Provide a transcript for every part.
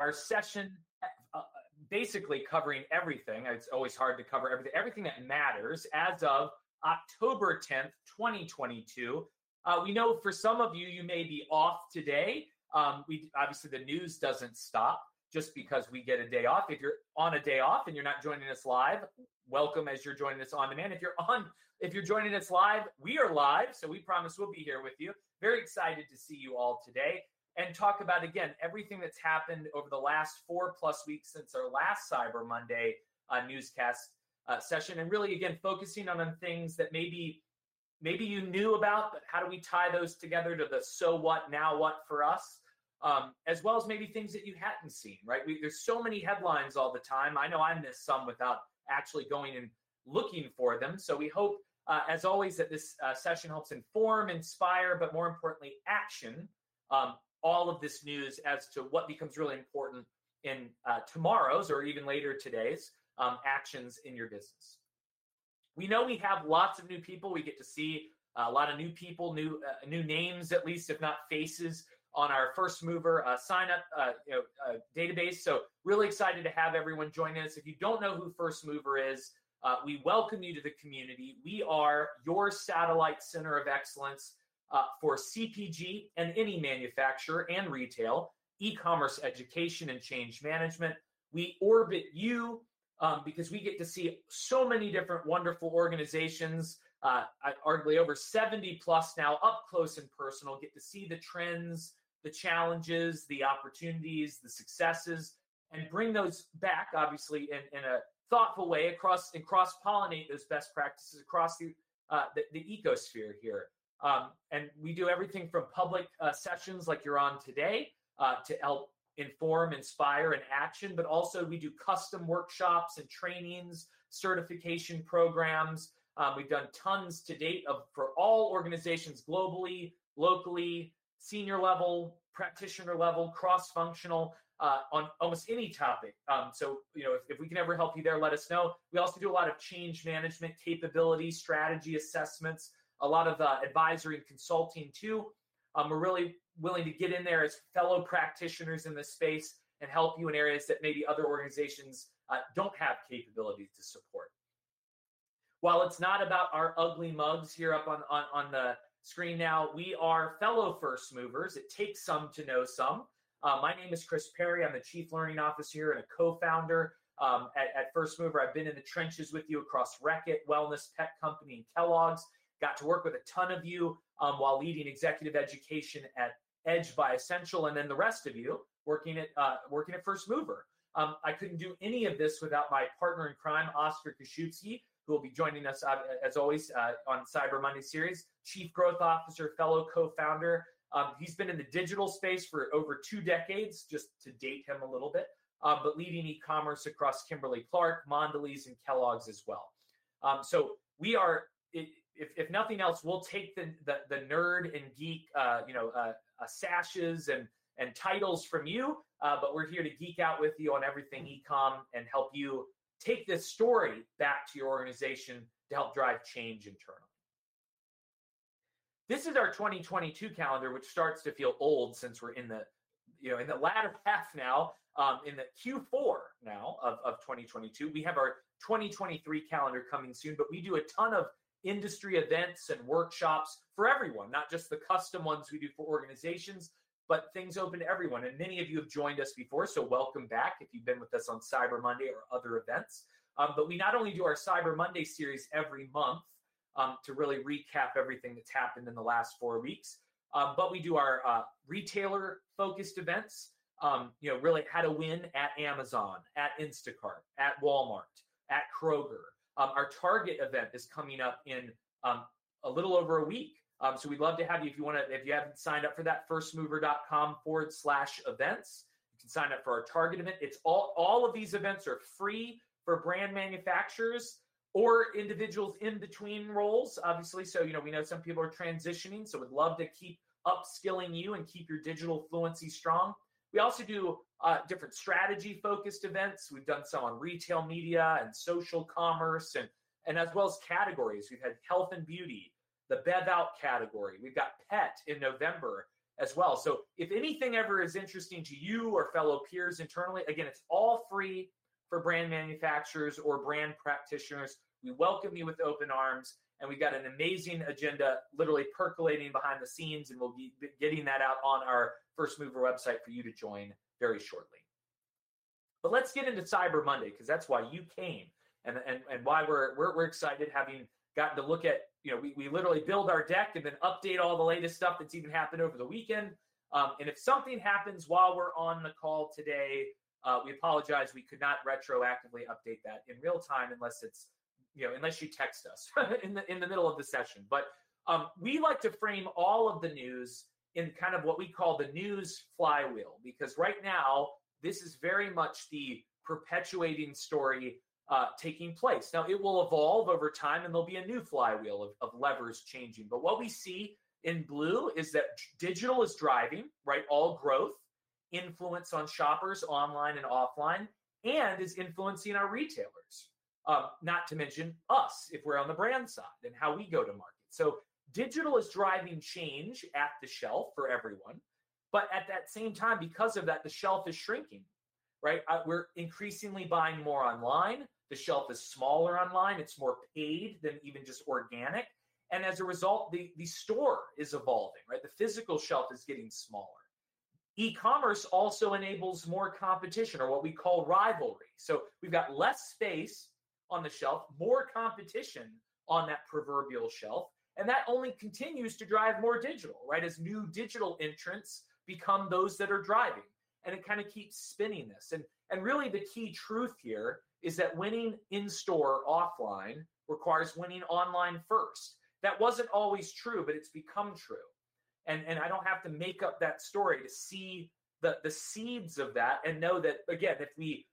our session, uh, basically covering everything. It's always hard to cover everything, everything that matters as of October 10th, 2022. Uh, we know for some of you, you may be off today. Um, we obviously the news doesn't stop just because we get a day off. If you're on a day off and you're not joining us live, welcome as you're joining us on demand. If you're on, if you're joining us live, we are live, so we promise we'll be here with you. Very excited to see you all today and talk about again everything that's happened over the last four plus weeks since our last Cyber Monday uh, newscast uh, session, and really again focusing on, things that maybe maybe you knew about, but how do we tie those together to the so what now what for us? Um, as well as maybe things that you hadn't seen, right? We, there's so many headlines all the time. I know I missed some without actually going and looking for them. So we hope, uh, as always, that this uh, session helps inform, inspire, but more importantly, action um, all of this news as to what becomes really important in uh, tomorrow's or even later today's um, actions in your business. We know we have lots of new people. We get to see a lot of new people, new uh, new names, at least if not faces, on our first mover uh, sign up uh, you know, uh, database. So really excited to have everyone join us. If you don't know who First Mover is, uh, we welcome you to the community. We are your satellite center of excellence uh, for CPG and any manufacturer and retail, e-commerce education and change management. We orbit you um, because we get to see so many different wonderful organizations, uh, arguably over 70 plus now, up close and personal, get to see the trends, the challenges, the opportunities, the successes, and bring those back, obviously, in, in a thoughtful way across and cross pollinate those best practices across the, uh, the, the ecosphere here. Um, and we do everything from public uh, sessions like you're on today uh, to help inform, inspire, and action, but also we do custom workshops and trainings, certification programs. Um, we've done tons to date of for all organizations globally, locally, senior level, practitioner level, cross functional. Uh, on almost any topic. Um, so, you know, if, if, we can ever help you there, let us know. We also do a lot of change management capability, strategy assessments, a lot of uh, advisory and consulting too. Um, we're really willing to get in there as fellow practitioners in this space and help you in areas that maybe other organizations uh, don't have capabilities to support. While it's not about our ugly mugs here up on, on, on the screen now, we are fellow first movers. It takes some to know some. Uh, my name is Chris Perry. I'm the Chief Learning Officer here and a co founder um, at, at, First Mover. I've been in the trenches with you across Reckitt, Wellness, Pet Company, and Kellogg's. Got to work with a ton of you um, while leading executive education at Edge by Ascential, and then the rest of you working at uh, working at First Mover. Um, I couldn't do any of this without my partner in crime, Oscar Kaszubski, who will be joining us uh, as always uh, on Cyber Monday series. Chief Growth Officer, fellow co-founder. Um, he's been in the digital space for over two decades, just to date him a little bit, uh, but leading e-commerce across Kimberly Clark, Mondelez, and Kellogg's as well. Um, so we are it, if, if nothing else, we'll take the the, the nerd and geek, uh, you know, uh, uh, sashes and and titles from you, uh, but we're here to geek out with you on everything ecom and help you take this story back to your organization to help drive change internally. This is our 2022 calendar, which starts to feel old since we're in the you know in the latter half now um, in the q4 now of, of 2022 we have our 2023 calendar coming soon but we do a ton of industry events and workshops for everyone, not just the custom ones we do for organizations, but things open to everyone. And many of you have joined us before, so welcome back if you've been with us on Cyber Monday or other events. Um, but we not only do our Cyber Monday series every month um, to really recap everything that's happened in the last four weeks, um, but we do our uh, retailer focused events. Um, you know, really how to win at Amazon, at Instacart, at Walmart, at Kroger, um, our Target event is coming up in um, a little over a week. Um, so we'd love to have you if you want to, if you haven't signed up for that, firstmover.com forward slash events. You can sign up for our Target event. It's all, all of these events are free for brand manufacturers or individuals in between roles, obviously. So, you know, we know some people are transitioning, so we'd love to keep upskilling you and keep your digital fluency strong. We also do uh, different strategy focused events. We've done some on retail media and social commerce and, and as well as categories. We've had health and beauty, the Bev Out category. We've got pet in November, as well. So if anything ever is interesting to you or fellow peers internally, again, it's all free for brand manufacturers or brand practitioners. We welcome you with open arms, and we've got an amazing agenda literally percolating behind the scenes, and we'll be getting that out on our First Mover website for you to join very shortly. But let's get into Cyber Monday because that's why you came and, and, and why we're, we're, we're excited having gotten to look at, you know, we, we literally build our deck and then update all the latest stuff that's even happened over the weekend. Um, and if something happens while we're on the call today, uh, we apologize. We could not retroactively update that in real time unless it's, you know, unless you text us in the in the middle of the session. But um, we like to frame all of the news in kind of what we call the news flywheel because right now this is very much the perpetuating story uh, taking place. Now, it will evolve over time and there'll be a new flywheel of, of levers changing. But what we see in blue is that digital is driving, right? All growth, influence on shoppers online and offline, and is influencing our retailers. Um, not to mention us if we're on the brand side and how we go to market. So, digital is driving change at the shelf for everyone. But at that same time, because of that, the shelf is shrinking, right? Uh, we're increasingly buying more online. The shelf is smaller online. It's more paid than even just organic. And as a result, the, the store is evolving, right? The physical shelf is getting smaller. E commerce also enables more competition or what we call rivalry. So we've got less space on the shelf, more competition on that proverbial shelf. And that only continues to drive more digital, right? As new digital entrants become those that are driving. And it kind of keeps spinning this. And, and really, the key truth here is that winning in store offline requires winning online first. That wasn't always true, but it's become true. And, and I don't have to make up that story to see the, the seeds of that and know that, again, if we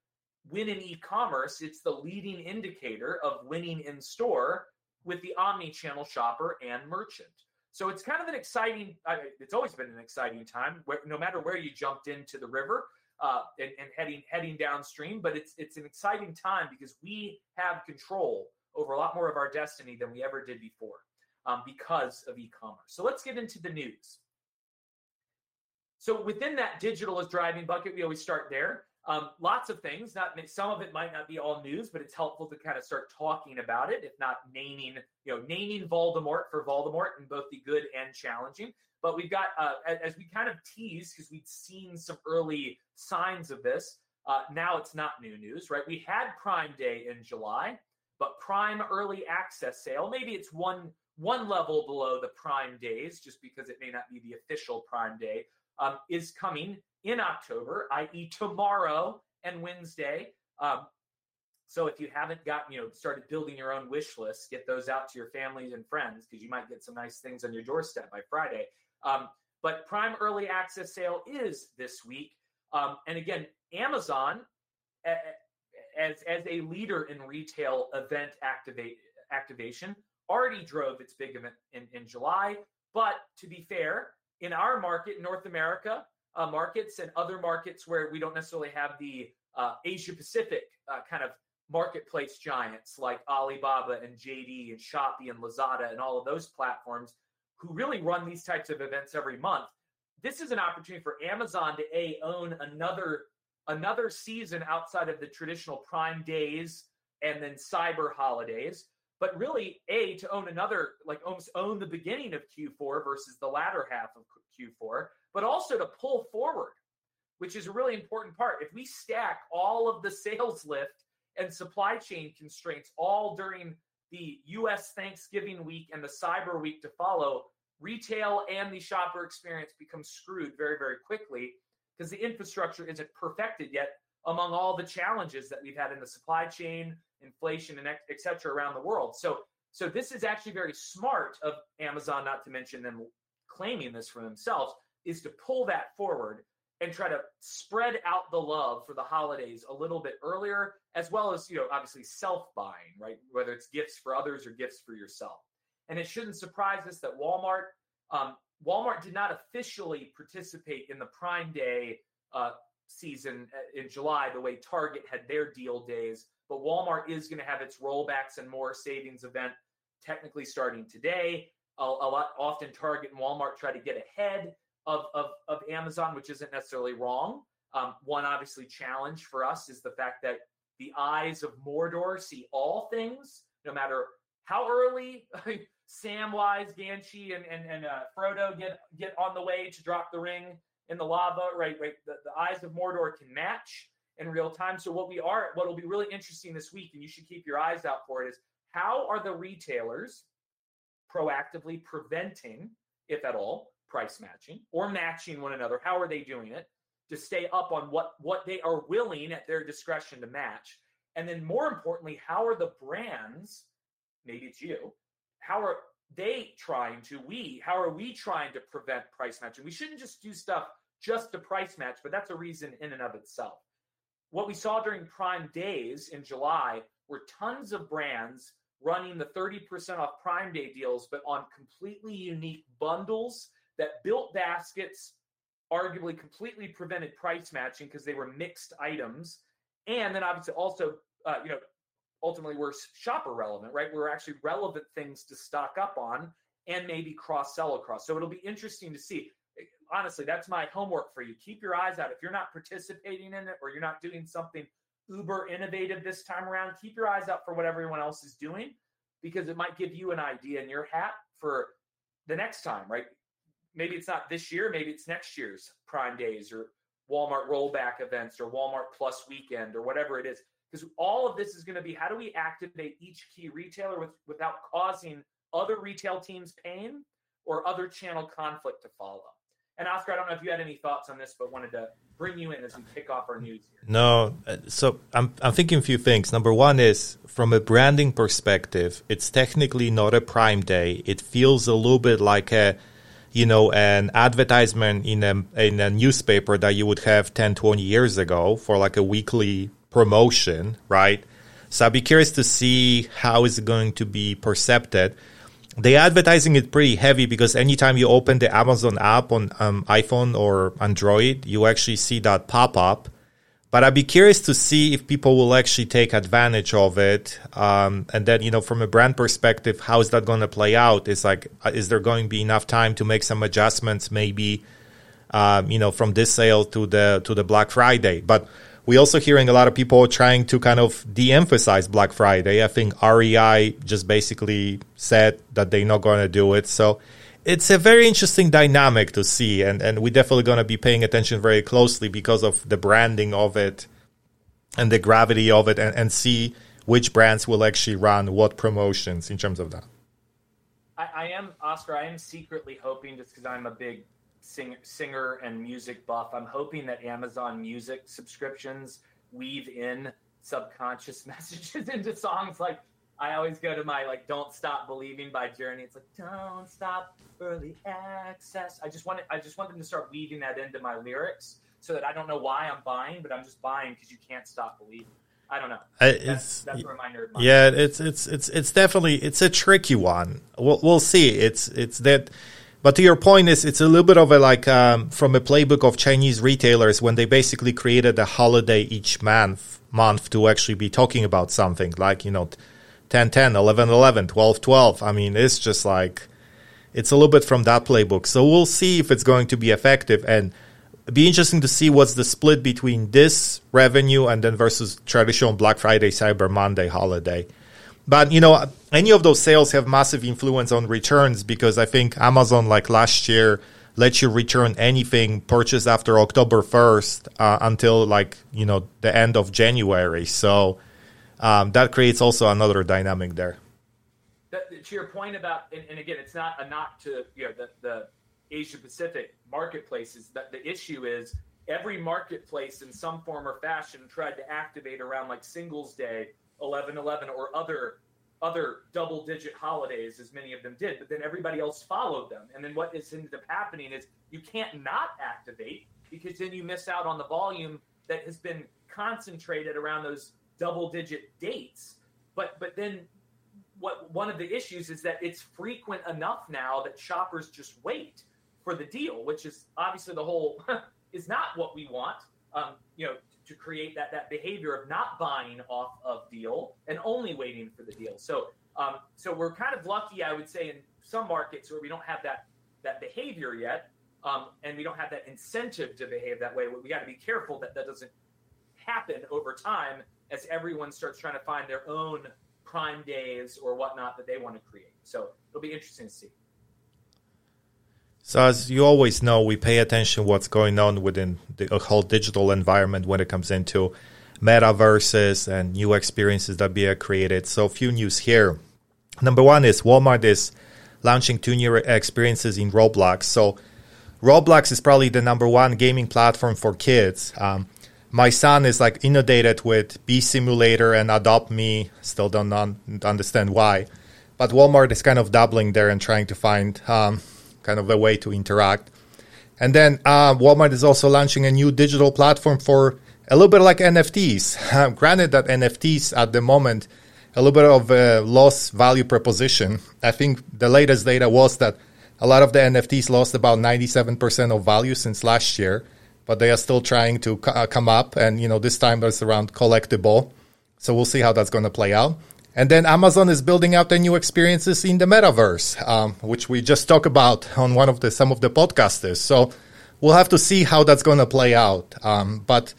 win in e commerce, it's the leading indicator of winning in store with the omni channel shopper and merchant. So it's kind of an exciting. Uh, it's always been an exciting time, where, no matter where you jumped into the river uh, and, and heading heading downstream. But it's it's an exciting time because we have control over a lot more of our destiny than we ever did before um, because of e-commerce. So let's get into the news. So within that digital is driving bucket, we always start there. Um, lots of things. Not some of it might not be all news, but it's helpful to kind of start talking about it, if not naming, you know, naming Voldemort for Voldemort in both the good and challenging. But we've got, uh, as we kind of tease, because we'd seen some early signs of this. Uh, now it's not new news, right? We had Prime Day in July, but Prime Early Access Sale, maybe it's one one level below the Prime days, just because it may not be the official Prime Day, um, is coming in October, i.e., tomorrow and Wednesday. Um, so if you haven't gotten, you know, started building your own wish list, get those out to your families and friends because you might get some nice things on your doorstep by Friday. Um, but Prime Early Access Sale is this week, um, and again, Amazon, as as a leader in retail event activate activation, already drove its big event in, in July. But to be fair, in our market, North America, uh, markets and other markets where we don't necessarily have the uh, Asia Pacific uh, kind of marketplace giants like Alibaba and JD and Shopee and Lazada and all of those platforms who really run these types of events every month. This is an opportunity for Amazon to a own another another season outside of the traditional Prime days and then Cyber holidays, but really a to own another like almost own the beginning of Q4 versus the latter half of Q4 but also to pull forward, which is a really important part. If we stack all of the sales lift and supply chain constraints all during the US Thanksgiving week and the cyber week to follow, retail and the shopper experience becomes screwed very, very quickly because the infrastructure isn't perfected yet among all the challenges that we've had in the supply chain, inflation, and et cetera around the world. So, so this is actually very smart of Amazon, not to mention them claiming this for themselves, is to pull that forward and try to spread out the love for the holidays a little bit earlier, as well as, you know, obviously self buying, right? Whether it's gifts for others or gifts for yourself. And it shouldn't surprise us that Walmart, um, Walmart did not officially participate in the Prime Day uh, season uh, in July the way Target had their deal days. But Walmart is going to have its rollbacks and more savings event technically starting today. A, a lot often Target and Walmart try to get ahead of, of, of Amazon, which isn't necessarily wrong. Um, one obviously challenge for us is the fact that the eyes of Mordor see all things, no matter how early Samwise, Gamgee, and and, and uh, Frodo get get on the way to drop the ring in the lava. Right, right. The, the eyes of Mordor can match in real time. So what we are, what will be really interesting this week, and you should keep your eyes out for it, is how are the retailers proactively preventing, if at all, price matching or matching one another? How are they doing it to stay up on what what they are willing at their discretion to match? And then more importantly, how are the brands, maybe it's you, how are they trying to we how are we trying to prevent price matching? We shouldn't just do stuff just to price match, but that's a reason in and of itself. What we saw during Prime Days in July were tons of brands running the 30% off Prime Day deals, but on completely unique bundles that built baskets, arguably completely prevented price matching because they were mixed items. And then obviously also, uh, you know, ultimately were shopper relevant, right? We're actually relevant things to stock up on and maybe cross sell across. So it'll be interesting to see. Honestly, that's my homework for you. Keep your eyes out. If you're not participating in it or you're not doing something uber innovative this time around, keep your eyes out for what everyone else is doing because it might give you an idea in your hat for the next time, right? Maybe it's not this year, maybe it's next year's Prime Days or Walmart rollback events or Walmart Plus weekend or whatever it is. Because all of this is going to be how do we activate each key retailer with, without causing other retail teams pain or other channel conflict to follow. And Oscar, I don't know if you had any thoughts on this, but wanted to bring you in as we kick off our news here. No, uh, so I'm I'm thinking a few things. Number one is from a branding perspective, it's technically not a Prime Day. It feels a little bit like a you know, an advertisement in a, in a newspaper that you would have 10, 20 years ago for like a weekly promotion, right? So I'd be curious to see how is it going to be perceived. The advertising is pretty heavy because anytime you open the Amazon app on um, iPhone or Android, you actually see that pop up but I'd be curious to see if people will actually take advantage of it. Um, and then, you know, from a brand perspective, how is that going to play out? Is like, uh, is there going to be enough time to make some adjustments, maybe, um, you know, from this sale to the to the Black Friday? But we're also hearing a lot of people trying to kind of de-emphasize Black Friday. I think REI just basically said that they're not going to do it. So it's a very interesting dynamic to see, and, and we're definitely going to be paying attention very closely because of the branding of it and the gravity of it, and, and see which brands will actually run what promotions in terms of that. I, I am Oscar. I am secretly hoping, just because I'm a big sing, singer and music buff, I'm hoping that Amazon Music subscriptions weave in subconscious messages into songs like I always go to my like "Don't Stop Believing" by Journey. It's like "Don't Stop Early Access." I just want it, I just want them to start weaving that into my lyrics so that I don't know why I'm buying, but I'm just buying because you can't stop believing. I don't know. That's, it's that's where my nerd. Yeah, it's it's it's it's definitely it's a tricky one. We'll we'll see. It's it's that. But to your point, is it's a little bit of a like um, from a playbook of Chinese retailers when they basically created a holiday each month month to actually be talking about something like you know 10 10, 11 11, 12 12. I mean, it's just like, it's a little bit from that playbook. So we'll see if it's going to be effective. And be interesting to see what's the split between this revenue and then versus traditional Black Friday, Cyber Monday holiday. But you know, any of those sales have massive influence on returns because I think Amazon, like last year, lets you return anything purchased after October first uh, until like you know the end of January. So um, that creates also another dynamic there. That, to your point about, and, and, again, it's not a knock to you know the, the Asia Pacific marketplaces. That the issue is every marketplace in some form or fashion tried to activate around like Singles Day, 11/11, or other other double digit holidays, as many of them did. But then everybody else followed them, and then what is ended up happening is you can't not activate because then you miss out on the volume that has been concentrated around those double digit dates. But but then what one of the issues is that it's frequent enough now that shoppers just wait for the deal, which is obviously the whole is not what we want. Um, you know, to create that that behavior of not buying off of deal and only waiting for the deal. So um, so we're kind of lucky, I would say, in some markets where we don't have that that behavior yet. um, and we don't have that incentive to behave that way. We got to be careful that that doesn't happen over time as everyone starts trying to find their own prime days or whatnot that they want to create. So it'll be interesting to see. So as you always know, we pay attention what's going on within the whole digital environment when it comes into metaverses and new experiences that be created. So a few news here. Number one is Walmart is launching two new experiences in Roblox. So Roblox is probably the number one gaming platform for kids. Um, my son is like inundated with Bee Simulator and Adopt Me. Still don't un- understand why, but Walmart is kind of doubling there and trying to find um, kind of a way to interact. And then uh, Walmart is also launching a new digital platform for a little bit like NFTs. granted that NFTs at the moment a little bit of a loss value proposition. I think the latest data was that a lot of the NFTs lost about 97% of value since last year, but they are still trying to uh, come up. And, you know, this time it's around collectible. So we'll see how that's going to play out. And then Amazon is building out their new experiences in the metaverse, um, which we just talked about on one of the some of the podcasters. So we'll have to see how that's going to play out. Um, but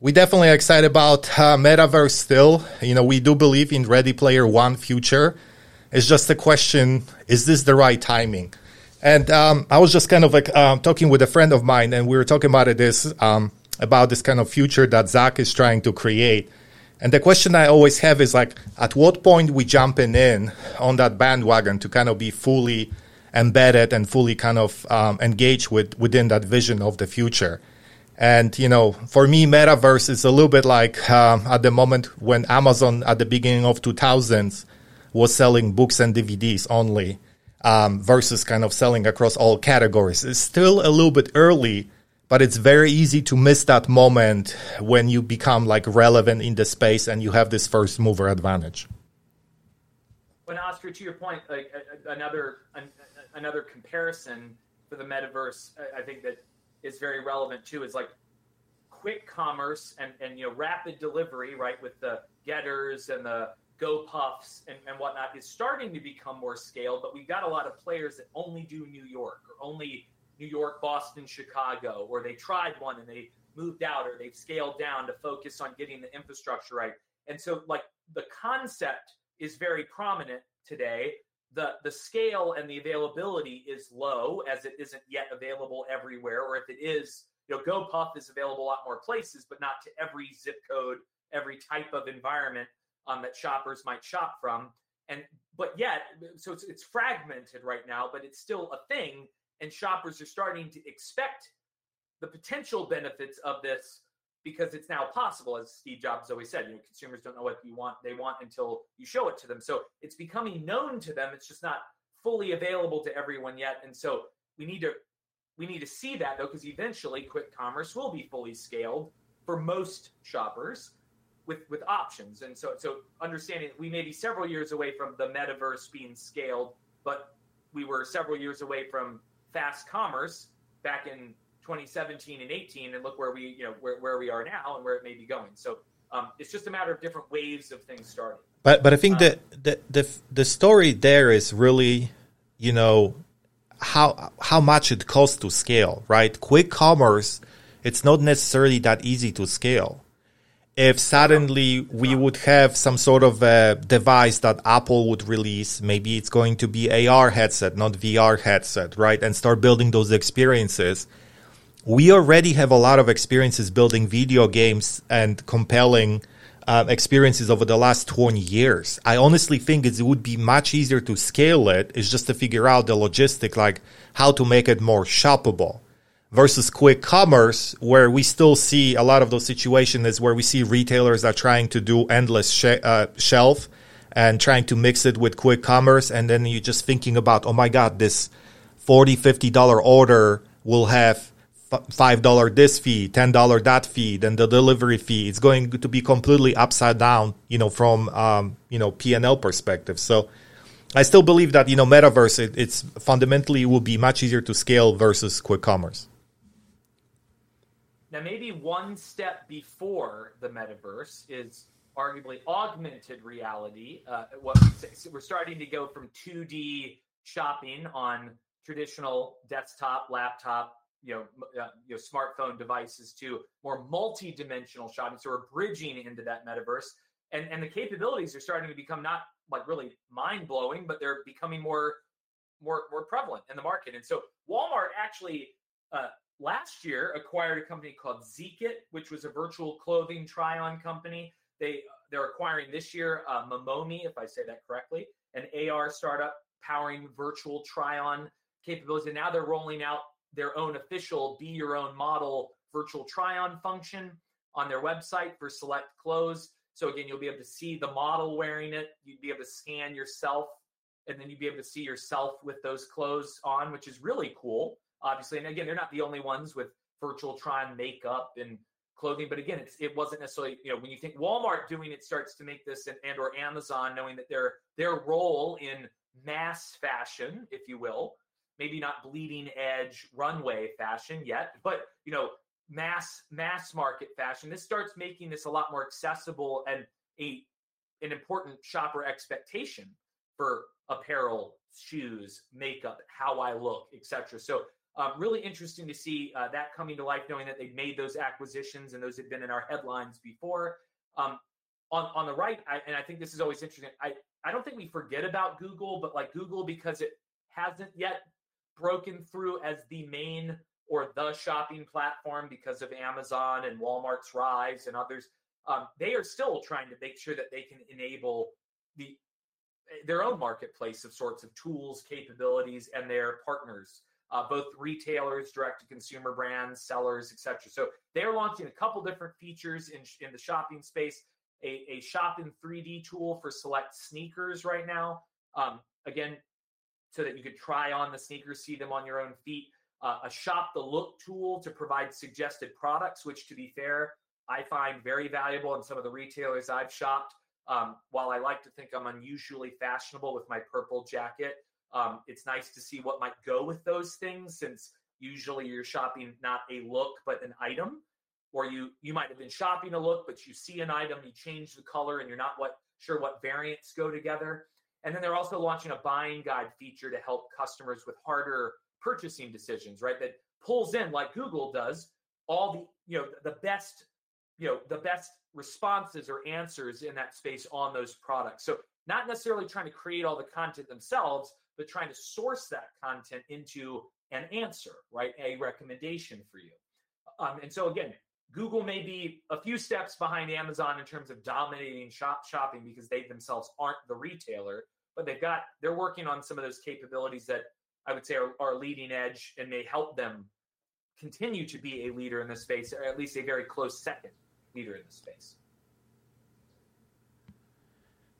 we definitely are excited about uh, metaverse still. You know, we do believe in Ready Player One future. It's just a question: Is this the right timing? And um, I was just kind of like um, talking with a friend of mine, and we were talking about this um, about this kind of future that Zuck is trying to create. And the question I always have is like, at what point we jumping in on that bandwagon to kind of be fully embedded and fully kind of um, engaged with within that vision of the future. And you know, for me, metaverse is a little bit like um, at the moment when Amazon at the beginning of 2000s was selling books and DVDs only um, versus kind of selling across all categories. It's still a little bit early, but it's very easy to miss that moment when you become like relevant in the space and you have this first mover advantage. When Oscar, to your point, like another another comparison for the metaverse, I think that is very relevant too. Is like quick commerce and and you know rapid delivery, right? With the Getirs and the GoPuffs and, and whatnot is starting to become more scaled, but we've got a lot of players that only do New York or only New York, Boston, Chicago, or they tried one and they moved out or they've scaled down to focus on getting the infrastructure right. And so, like, the concept is very prominent today. The, the scale and the availability is low as it isn't yet available everywhere, or if it is, you know, GoPuff is available a lot more places, but not to every zip code, every type of environment um, that shoppers might shop from. And but yet, so it's, it's fragmented right now, but it's still a thing, and shoppers are starting to expect the potential benefits of this because it's now possible, as Steve Jobs always said. You know, consumers don't know what you want they want until you show it to them. So it's becoming known to them. It's just not fully available to everyone yet, and so we need to we need to see that though, because eventually, quick commerce will be fully scaled for most shoppers with with options. And so so understanding we may be several years away from the metaverse being scaled, but we were several years away from fast commerce back in 2017 and 18 and look where we you know where, where we are now and where it may be going. So um, it's just a matter of different waves of things starting. But but i think um, that the, the the story there is really you know how how much it costs to scale right? Quick commerce it's not necessarily that easy to scale if suddenly we would have some sort of a device that Apple would release, maybe it's going to be AR headset, not VR headset, right? And start building those experiences. We already have a lot of experiences building video games and compelling uh, experiences over the last 20 years. I honestly think it would be much easier to scale it. It's just to figure out the logistic, like how to make it more shoppable versus quick commerce, where we still see a lot of those situations is where we see retailers are trying to do endless sh- uh, shelf and trying to mix it with quick commerce. And then you're just thinking about, oh my God, this 40 $50 order will have $5 this fee, $10 that fee, then the delivery fee. It's going to be completely upside down, you know, from, um, you know, P&L perspective. So, I still believe that you know metaverse it, it's fundamentally it will be much easier to scale versus quick commerce. Now, maybe one step before the metaverse is arguably augmented reality. Uh, what we're starting to go from 2D shopping on traditional desktop, laptop, you know, uh, you know, smartphone devices to more multi-dimensional shopping. So we're bridging into that metaverse, and and the capabilities are starting to become not like really mind blowing, but they're becoming more more more prevalent in the market. And so Walmart actually uh, last year acquired a company called Zeekit, which was a virtual clothing try-on company. They they're acquiring this year uh, Memomi, if I say that correctly, an AR startup powering virtual try-on capabilities, and now they're rolling out their own official be your own model virtual try-on function on their website for select clothes. So again, you'll be able to see the model wearing it. You'd be able to scan yourself, and then you'd be able to see yourself with those clothes on, which is really cool. Obviously, and again, they're not the only ones with virtual try-on makeup and clothing. But again, it wasn't necessarily you know when you think Walmart doing it starts to make this and, and or Amazon knowing that their their role in mass fashion, if you will, maybe not bleeding edge runway fashion yet, but you know mass mass market fashion. This starts making this a lot more accessible and a an important shopper expectation for apparel, shoes, makeup, how I look, etc. So um, really interesting to see uh, that coming to life, knowing that they made those acquisitions and those had been in our headlines before. Um, on on the right, I, and I think this is always interesting. I I don't think we forget about Google, but like Google because it hasn't yet broken through as the main or the shopping platform because of Amazon and Walmart's rise and others. Um, they are still trying to make sure that they can enable the their own marketplace of sorts of tools, capabilities, and their partners, uh, both retailers, direct to consumer brands, sellers, etc. So they're launching a couple different features in in the shopping space. A, a shop in 3D tool for select sneakers right now. Um, again, so that you could try on the sneakers, see them on your own feet. Uh, a shop the look tool to provide suggested products, which, to be fair, I find very valuable in some of the retailers I've shopped. Um, while I like to think I'm unusually fashionable with my purple jacket, um, it's nice to see what might go with those things since usually you're shopping not a look but an item or you you might have been shopping a look but you see an item you change the color and you're not what sure what variants go together and then they're also launching a buying guide feature to help customers with harder purchasing decisions, right? That pulls in, like Google does, all the, you know, the best, you know, the best responses or answers in that space on those products. So not necessarily trying to create all the content themselves, but trying to source that content into an answer, right? A recommendation for you. Um, and so again, Google may be a few steps behind Amazon in terms of dominating shop shopping because they themselves aren't the retailer, but they've got they're working on some of those capabilities that I would say are, are leading edge and may help them continue to be a leader in this space, or at least a very close second leader in this space.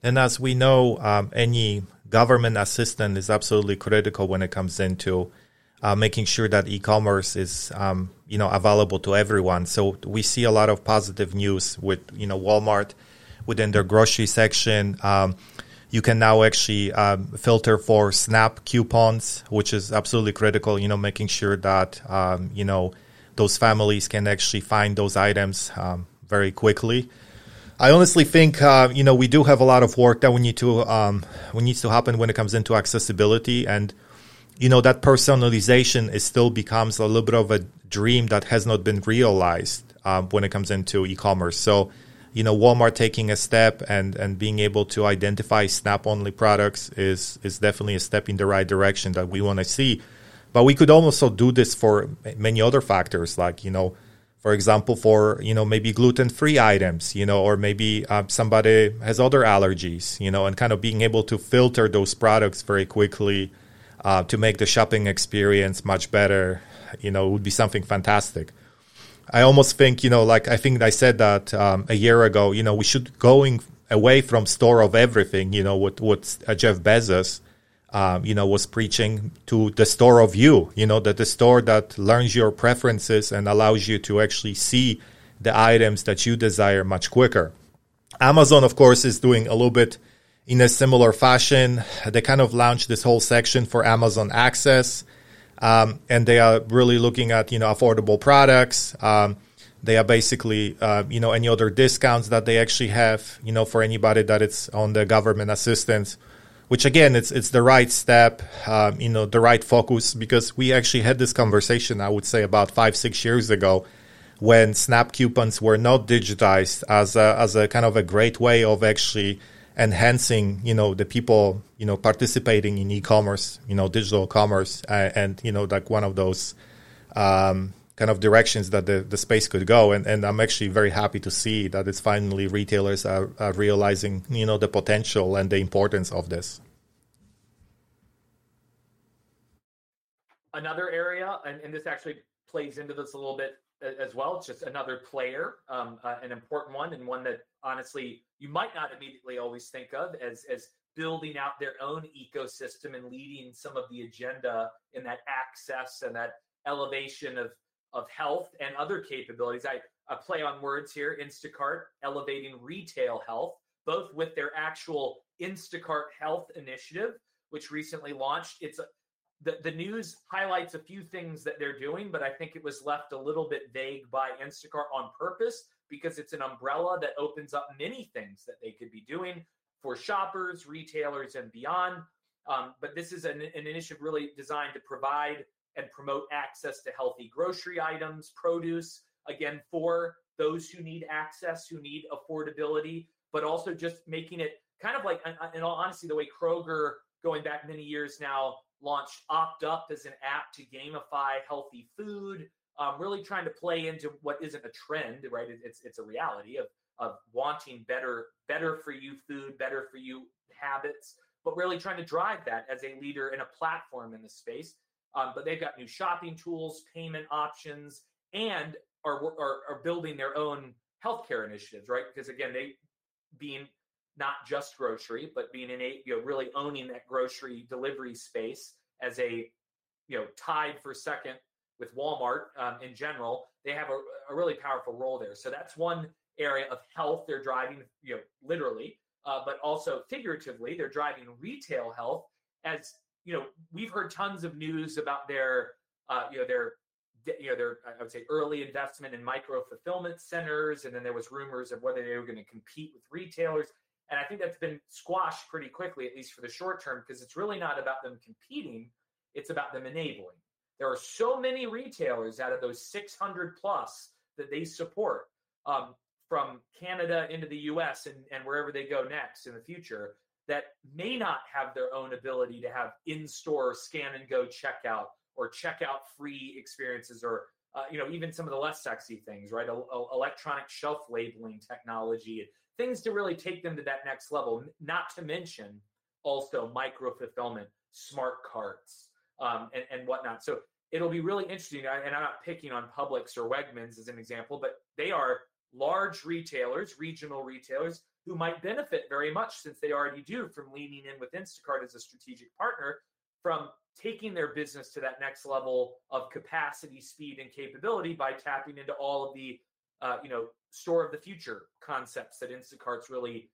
And as we know, um, any government assistance is absolutely critical when it comes into uh, making sure that e-commerce is um, you know available to everyone. So we see a lot of positive news with you know Walmart within their grocery section. Um, you can now actually um, filter for SNAP coupons, which is absolutely critical. You know, making sure that um, you know those families can actually find those items um, very quickly. I honestly think uh, you know we do have a lot of work that we need to um, we needs to happen when it comes into accessibility and you know that personalization is still becomes a little bit of a dream that has not been realized um, when it comes into e-commerce. So, you know, Walmart taking a step and and being able to identify Snap only products is is definitely a step in the right direction that we want to see. But we could also do this for many other factors, like you know, for example, for you know maybe gluten free items, you know, or maybe uh, somebody has other allergies, you know, and kind of being able to filter those products very quickly uh, to make the shopping experience much better, you know, would be something fantastic. I almost think, you know, like I think I said that um, a year ago, you know, we should going away from store of everything, you know, what what uh, Jeff Bezos, um, you know, was preaching to the store of you, you know, that the store that learns your preferences and allows you to actually see the items that you desire much quicker. Amazon, of course, is doing a little bit in a similar fashion. They kind of launched this whole section for Amazon Access, um, and they are really looking at you know affordable products. Um, they are basically uh, you know any other discounts that they actually have you know for anybody that it's on the government assistance, which again, it's it's the right step, um, you know, the right focus because we actually had this conversation. I would say about five six years ago, when Snap coupons were not digitized as a as a kind of a great way of actually enhancing, you know, the people, you know, participating in e-commerce, you know, digital commerce, uh, and you know, like one of those. Um, kind of directions that the, the space could go. And, and I'm actually very happy to see that it's finally retailers are, are realizing, you know, the potential and the importance of this. Another area, and, and this actually plays into this a little bit as well. It's just another player, um, uh, an important one, and one that honestly you might not immediately always think of as as building out their own ecosystem and leading some of the agenda in that access and that elevation of of health and other capabilities. I, I play on words here Instacart elevating retail health, both with their actual Instacart Health initiative, which recently launched. It's the, the news highlights a few things that they're doing, but I think it was left a little bit vague by Instacart on purpose because it's an umbrella that opens up many things that they could be doing for shoppers, retailers, and beyond. Um, but this is an, an initiative really designed to provide and promote access to healthy grocery items, produce, again, for those who need access, who need affordability, but also just making it kind of like, in all honesty, the way Kroger, going back many years now, launched Opt Up as an app to gamify healthy food. Um, really trying to play into what isn't a trend, right? It's it's a reality of of wanting better better for you food, better for you habits, but really trying to drive that as a leader in a platform in the space. Um, but they've got new shopping tools, payment options, and are, are, are building their own healthcare initiatives, right? Because again, they being not just grocery, but being in a you know really owning that grocery delivery space as a you know tied for second with Walmart um, in general, they have a, a, really powerful role there. So that's one area of health they're driving, you know, literally, uh, but also figuratively, they're driving retail health as you know, we've heard tons of news about their, uh, you know, their, you know, their, I would say, early investment in micro fulfillment centers, and then there was rumors of whether they were going to compete with retailers. And I think that's been squashed pretty quickly, at least for the short term, because it's really not about them competing; it's about them enabling. There are so many retailers out of those 600 plus that they support um, from Canada into the US and, and wherever they go next in the future that may not have their own ability to have in-store scan and go checkout or checkout free experiences or uh, you know even some of the less sexy things right? A, a, electronic shelf labeling technology things to really take them to that next level not to mention also micro fulfillment smart carts um, and, and whatnot. So it'll be really interesting and i'm not picking on publix or wegmans as an example but they are large retailers regional retailers who might benefit very much since they already do from leaning in with Instacart as a strategic partner from taking their business to that next level of capacity, speed, and capability by tapping into all of the uh, you know store of the future concepts that Instacart's really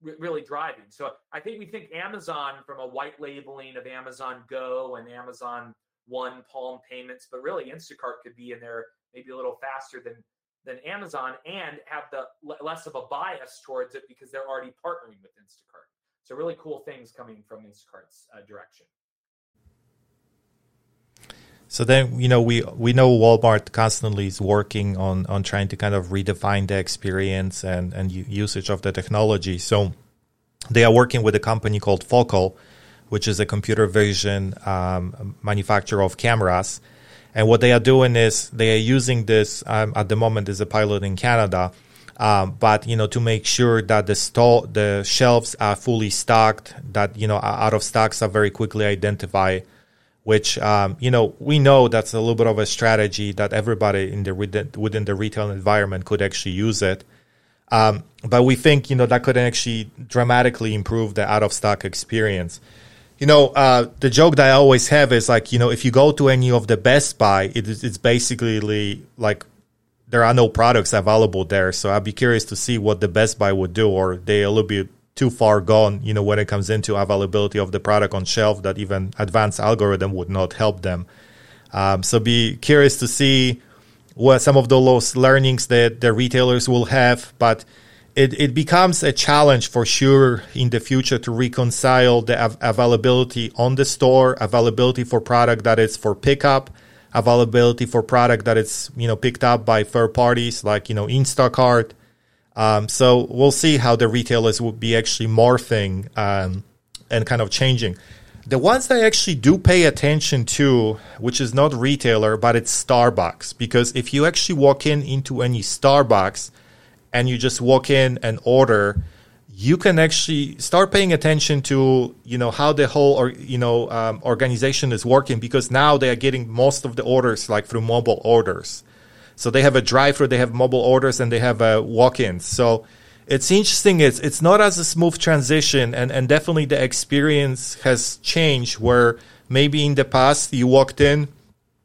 really driving. So I think we think Amazon from a white labeling of Amazon Go and Amazon One Palm payments, but really Instacart could be in there maybe a little faster than than Amazon and have the less of a bias towards it because they're already partnering with Instacart. So really cool things coming from Instacart's uh, direction. So then, you know, we we know Walmart constantly is working on on trying to kind of redefine the experience and and usage of the technology. So they are working with a company called Focal, which is a computer vision um, manufacturer of cameras and what they are doing is they are using this um, at the moment as a pilot in Canada. Um, but you know to make sure that the store the shelves are fully stocked that you know out of stocks are very quickly identified which um, you know we know that's a little bit of a strategy that everybody in the within, the retail environment could actually use it um, but we think you know that could actually dramatically improve the out of stock experience you know, uh, the joke that I always have is like, you know, if you go to any of the Best Buy, it it's basically like there are no products available there. So I'd be curious to see what the Best Buy would do, or they a little bit too far gone, you know, when it comes into availability of the product on shelf that even advanced algorithm would not help them. Um, so be curious to see what some of those learnings that the retailers will have, but it, it becomes a challenge for sure in the future to reconcile the av- availability on the store, availability for product that is for pickup, availability for product that is you know picked up by third parties like you know Instacart. Um, so we'll see how the retailers will be actually morphing um, and kind of changing. The ones that I actually do pay attention to, which is not retailer, but it's Starbucks, because if you actually walk in into any Starbucks and you just walk in and order, you can actually start paying attention to you know how the whole or you know um, organization is working because now they are getting most of the orders like through mobile orders. So they have a drive-through, they have mobile orders, and they have a walk-ins. So it's interesting. It's it's not as a smooth transition, and and definitely the experience has changed. Where maybe in the past you walked in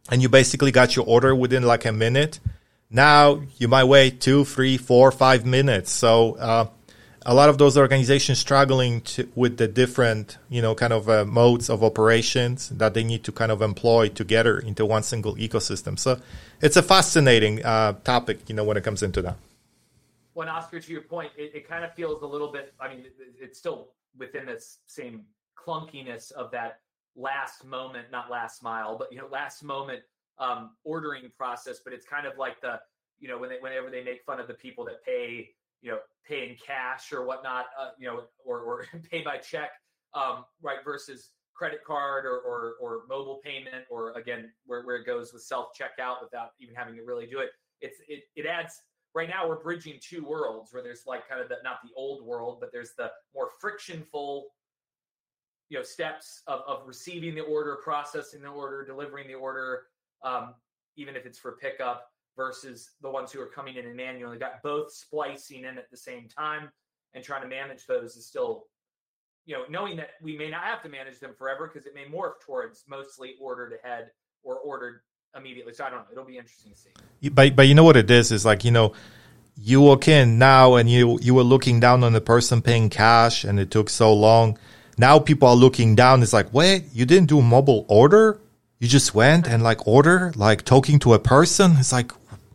and you basically got your order within like a minute now you might wait two, three, four, five minutes. So uh, a lot of those organizations struggling to, with the different, you know, kind of uh, modes of operations that they need to kind of employ together into one single ecosystem. So it's a fascinating uh, topic, you know, when it comes into that. Well, Oscar, to your point, it, it kind of feels a little bit. I mean, it, it's still within this same clunkiness of that last moment, not last mile, but you know, last moment um, ordering process, but it's kind of like the you know when they whenever they make fun of the people that pay you know pay in cash or whatnot, uh, you know, or or pay by check, um, right? Versus credit card or, or or mobile payment, or again where where it goes with self checkout without even having to really do it. It's it it adds right now we're bridging two worlds where there's like kind of the not the old world but there's the more frictionful you know steps of, of receiving the order processing the order delivering the order um, even if it's for pickup, versus the ones who are coming in and manually. Got both splicing in at the same time and trying to manage those is still, you know, knowing that we may not have to manage them forever because it may morph towards mostly ordered ahead or ordered immediately. So I don't know. It'll be interesting to see. But but you know what it is is like you know you walk in now and you you were looking down on the person paying cash and it took so long. Now people are looking down. It's like, wait, you didn't do mobile order? You just went and like order, like talking to a person. It's like,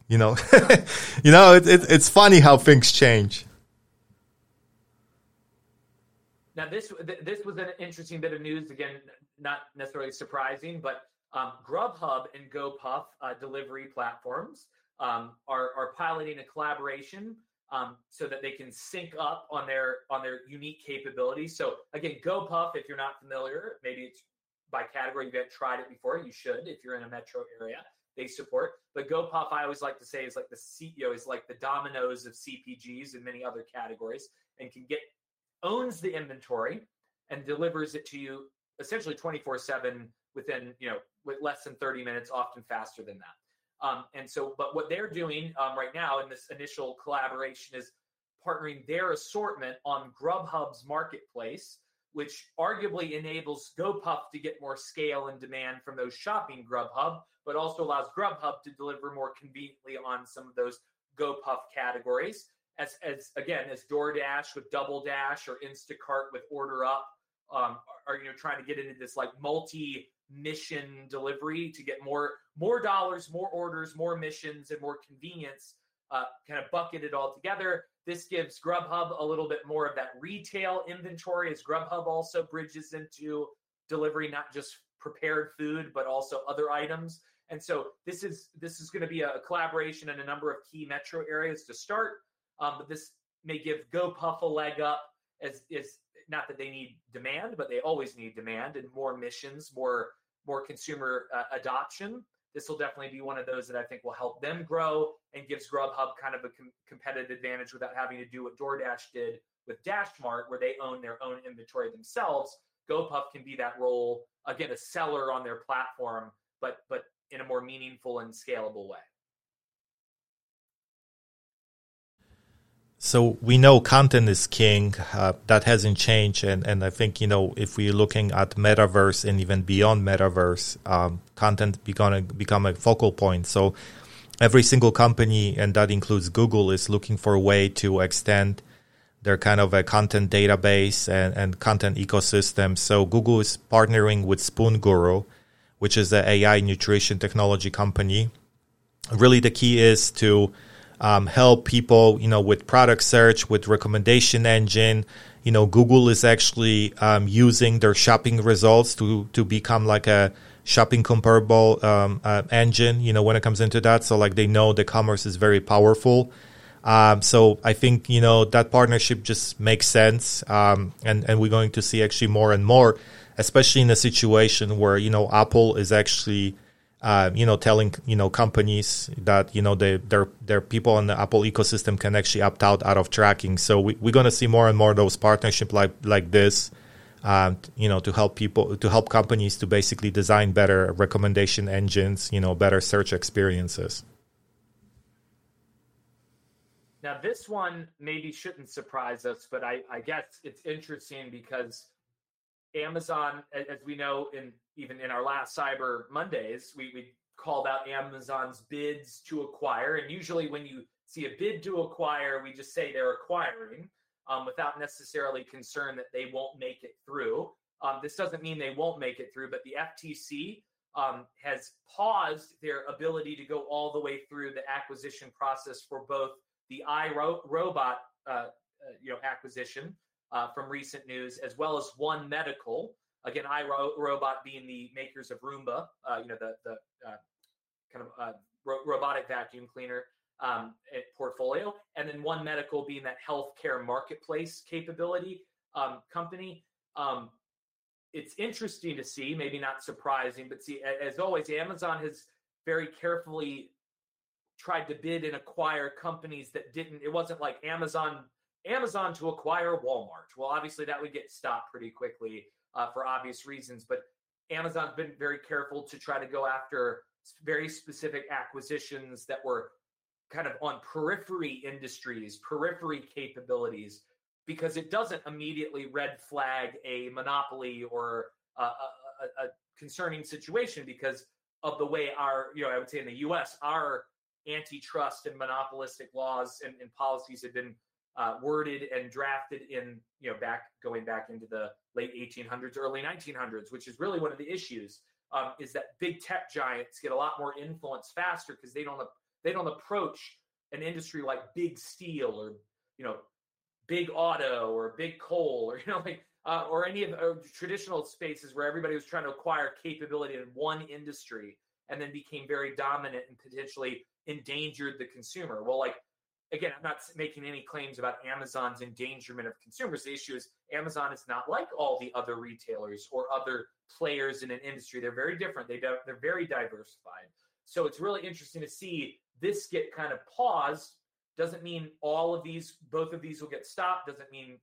you know, you know, it, it, it's funny how things change. Now this this was an interesting bit of news. Again, not necessarily surprising, but um, Grubhub and GoPuff uh, delivery platforms um, are are piloting a collaboration um, so that they can sync up on their on their unique capabilities. So again, GoPuff, if you're not familiar, maybe it's by category. You've tried it before. You should if you're in a metro area. They support. But GoPuff, I always like to say, is like the CEO is like the Domino's of CPGs and many other categories, and can get owns the inventory and delivers it to you essentially 24 7 within you know with less than 30 minutes often faster than that um, and so but what they're doing um, right now in this initial collaboration is partnering their assortment on grubhub's marketplace which arguably enables GoPuff to get more scale and demand from those shopping Grubhub, but also allows Grubhub to deliver more conveniently on some of those GoPuff categories. As, as again, as DoorDash with Double Dash or Instacart with Order Up um, are you know trying to get into this like multi mission delivery to get more more dollars, more orders, more missions, and more convenience, uh, kind of bucket it all together. This gives Grubhub a little bit more of that retail inventory as Grubhub also bridges into delivery, not just prepared food, but also other items. And so this is this is going to be a, collaboration in a number of key metro areas to start. Um, but this may give GoPuff a leg up as is not that they need demand, but they always need demand and more missions, more more consumer uh, adoption this will definitely be one of those that I think will help them grow and gives Grubhub kind of a com- competitive advantage without having to do what DoorDash did with DashMart, where they own their own inventory themselves. GoPuff can be that role again, a seller on their platform, but but in a more meaningful and scalable way. So we know content is king. Uh, that hasn't changed, and and I think you know if we're looking at metaverse and even beyond metaverse, um, content become become a focal point. So every single company, and that includes Google, is looking for a way to extend their kind of a content database and, and content ecosystem. So Google is partnering with Spoon Guru, which is an AI nutrition technology company. Really, the key is to um, help people, you know, with product search, with recommendation engine. You know, Google is actually um, using their shopping results to to become like a shopping comparable um, uh, engine. You know, when it comes into that, so like they know the commerce is very powerful. Um, so I think you know that partnership just makes sense, um, and and we're going to see actually more and more, especially in a situation where you know Apple is actually uh, you know, telling you know companies that you know they, their their people in the Apple ecosystem can actually opt out out of tracking. So we, we're going to see more and more those partnership like like this, uh, you know, to help people to help companies to basically design better recommendation engines, you know, better search experiences. Now this one maybe shouldn't surprise us, but I, I guess it's interesting because Amazon, as we know, in even in our last Cyber Mondays, we, we called out Amazon's bids to acquire. And usually, when you see a bid to acquire, we just say they're acquiring um, without necessarily concern that they won't make it through. Um, this doesn't mean they won't make it through, but the FTC um, has paused their ability to go all the way through the acquisition process for both the iRobot uh, uh, you know acquisition uh, from recent news, as well as One Medical. Again, iRobot being the makers of Roomba, uh, you know, the, the uh, kind of uh, ro- robotic vacuum cleaner um, portfolio. And then One Medical being that healthcare marketplace capability um, company. Um, it's interesting to see, maybe not surprising, but see, as always, Amazon has very carefully tried to bid and acquire companies that didn't, it wasn't like Amazon Amazon to acquire Walmart. Well, obviously that would get stopped pretty quickly uh, for obvious reasons, but Amazon's been very careful to try to go after very specific acquisitions that were kind of on periphery industries, periphery capabilities, because it doesn't immediately red flag a monopoly or a, a, a, concerning situation because of the way our, you know, I would say in the US, our antitrust and monopolistic laws and, and policies have been uh, worded and drafted in you know back going back into the late 1800s early 1900s which is really one of the issues um, is that big tech giants get a lot more influence faster because they don't they don't approach an industry like big steel or you know big auto or big coal or you know like uh, or any of traditional spaces where everybody was trying to acquire capability in one industry and then became very dominant and potentially endangered the consumer. Well like again, I'm not making any claims about Amazon's endangerment of consumers. The issue is Amazon is not like all the other retailers or other players in an industry. They're very different. They they're very diversified. So it's really interesting to see this get kind of paused. Doesn't mean all of these, both of these will get stopped. Doesn't mean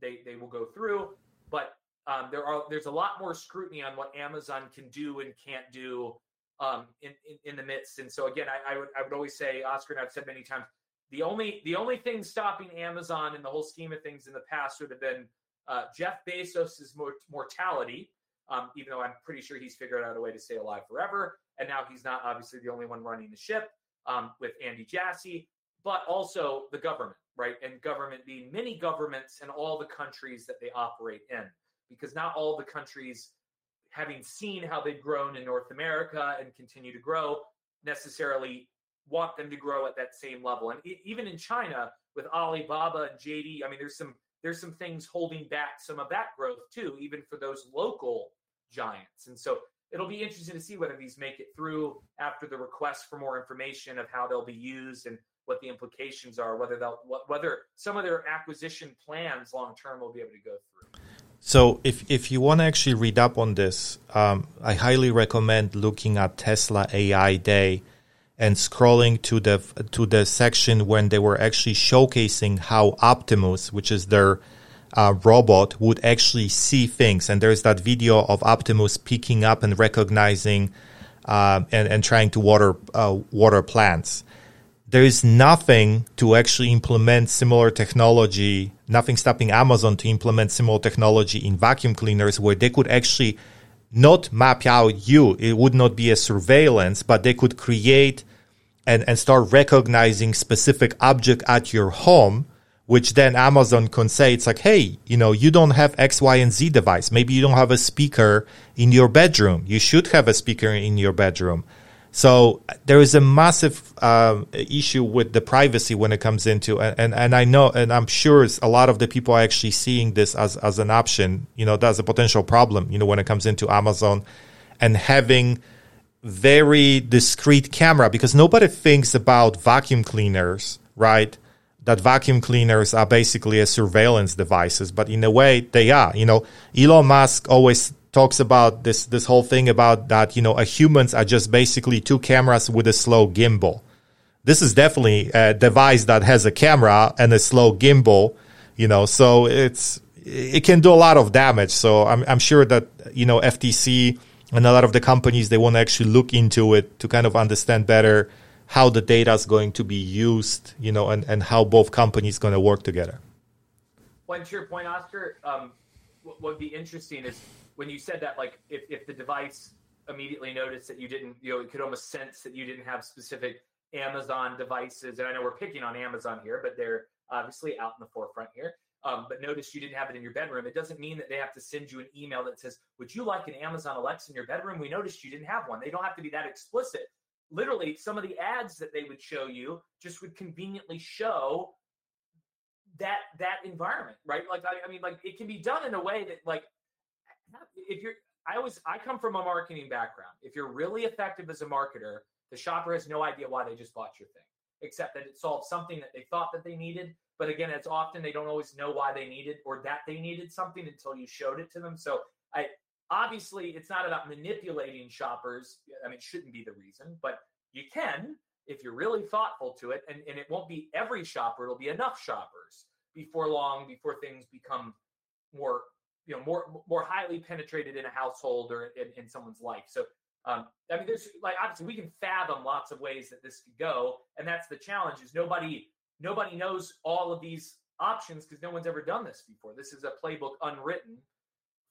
they they will go through. But um, there are there's a lot more scrutiny on what Amazon can do and can't do um, in, in, in the midst. And so again, I, I would I would always say, Oscar, and I've said many times, the only the only thing stopping Amazon in the whole scheme of things in the past would have been uh, Jeff Bezos's mortality. Um, even though I'm pretty sure he's figured out a way to stay alive forever, and now he's not obviously the only one running the ship um, with Andy Jassy, but also the government, right? And government being many governments and all the countries that they operate in, because not all the countries, having seen how they've grown in North America and continue to grow, necessarily want them to grow at that same level. And even in China with Alibaba and JD, I mean, there's some there's some things holding back some of that growth too, even for those local giants. And so it'll be interesting to see whether these make it through after the request for more information of how they'll be used and what the implications are, whether they'll whether some of their acquisition plans long term will be able to go through. So, if if you want to actually read up on this, um, I highly recommend looking at Tesla AI Day and scrolling to the to the section when they were actually showcasing how Optimus, which is their uh, robot, would actually see things. And there's that video of Optimus picking up and recognizing uh, and and trying to water uh, water plants. There is nothing to actually implement similar technology. Nothing stopping Amazon to implement similar technology in vacuum cleaners, where they could actually not map out you. It would not be a surveillance, but they could create and, and start recognizing specific object at your home, which then Amazon can say, it's like, hey, you know, you don't have X, Y, and Z device. Maybe you don't have a speaker in your bedroom. You should have a speaker in your bedroom. So there is a massive uh, issue with the privacy when it comes into, and, and I know, and I'm sure a lot of the people are actually seeing this as, as an option. You know, that's a potential problem, you know, when it comes into Amazon and having very discreet camera because nobody thinks about vacuum cleaners, right? That vacuum cleaners are basically a surveillance devices, but in a way they are. You know, Elon Musk always talks about this this whole thing about that you know humans are just basically two cameras with a slow gimbal. This is definitely a device that has a camera and a slow gimbal, you know. So it's it can do a lot of damage. So I'm I'm sure that you know FTC and a lot of the companies they want to actually look into it to kind of understand better how the data is going to be used, you know, and and how both companies going to work together. To your point, Oscar, um, what would be interesting is when you said that, like if, if the device immediately noticed that you didn't, you know, it could almost sense that you didn't have specific Amazon devices. And I know we're picking on Amazon here, but they're obviously out in the forefront here. Um, but notice you didn't have it in your bedroom. It doesn't mean that they have to send you an email that says, Would you like an Amazon Alexa in your bedroom? We noticed you didn't have one. They don't have to be that explicit. Literally, some of the ads that they would show you just would conveniently show that that environment, right? Like I, I mean, like it can be done in a way that like if you're I always I come from a marketing background. If you're really effective as a marketer, the shopper has no idea why they just bought your thing, except that it solved something that they thought that they needed. But again, it's often they don't always know why they needed or that they needed something until you showed it to them. So I obviously it's not about manipulating shoppers. I mean, it shouldn't be the reason, but you can if you're really thoughtful to it, and, and it won't be every shopper, it'll be enough shoppers before long, before things become more you know more more highly penetrated in a household or in, in someone's life. So um, I mean, there's like obviously we can fathom lots of ways that this could go, and that's the challenge. Is nobody nobody knows all of these options because no one's ever done this before. This is a playbook unwritten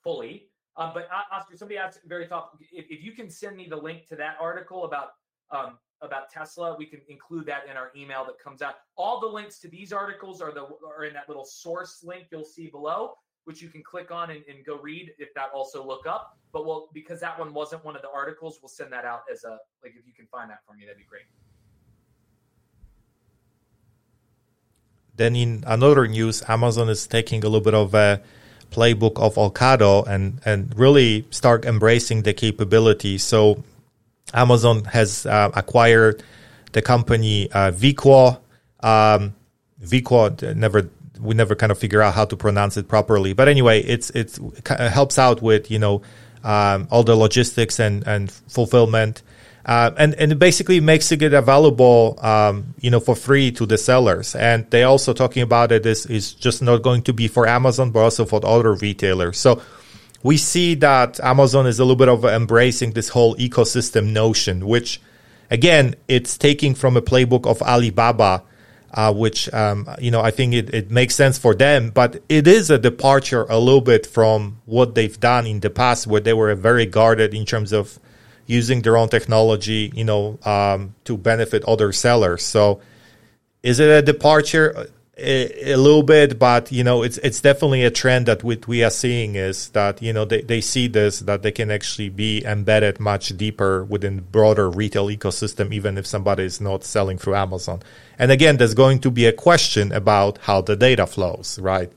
fully. Um, but uh, Oscar, somebody asked very thoughtful. If, if, you can send me the link to that article about um, about Tesla, we can include that in our email that comes out. All the links to these articles are the are in that little source link you'll see below which you can click on and, and go read if that also look up. But we'll because that one wasn't one of the articles, we'll send that out as a like if you can find that for me, that'd be great. Then in another news, Amazon is taking a little bit of a playbook of Ocado and and really start embracing the capability. So Amazon has uh, acquired the company uh, Veeqo. Um, Veeqo never we never kind of figure out how to pronounce it properly. But anyway, it's it's it helps out with you know um, all the logistics and and fulfillment. Uh, and and it basically makes it available, um, you know, for free to the sellers. And they also talking about it is is just not going to be for Amazon, but also for other retailers. So we see that Amazon is a little bit of embracing this whole ecosystem notion, which again, it's taking from a playbook of Alibaba uh, which um, you know I think it, it makes sense for them, but it is a departure a little bit from what they've done in the past, where they were very guarded in terms of using their own technology, you know, um, to benefit other sellers. So, is it a departure? a, a, little bit, but you know, it's it's definitely a trend that we, we are seeing is that you know they, they see this that they can actually be embedded much deeper within broader retail ecosystem, even if somebody is not selling through Amazon. And again, there's going to be a question about how the data flows, right?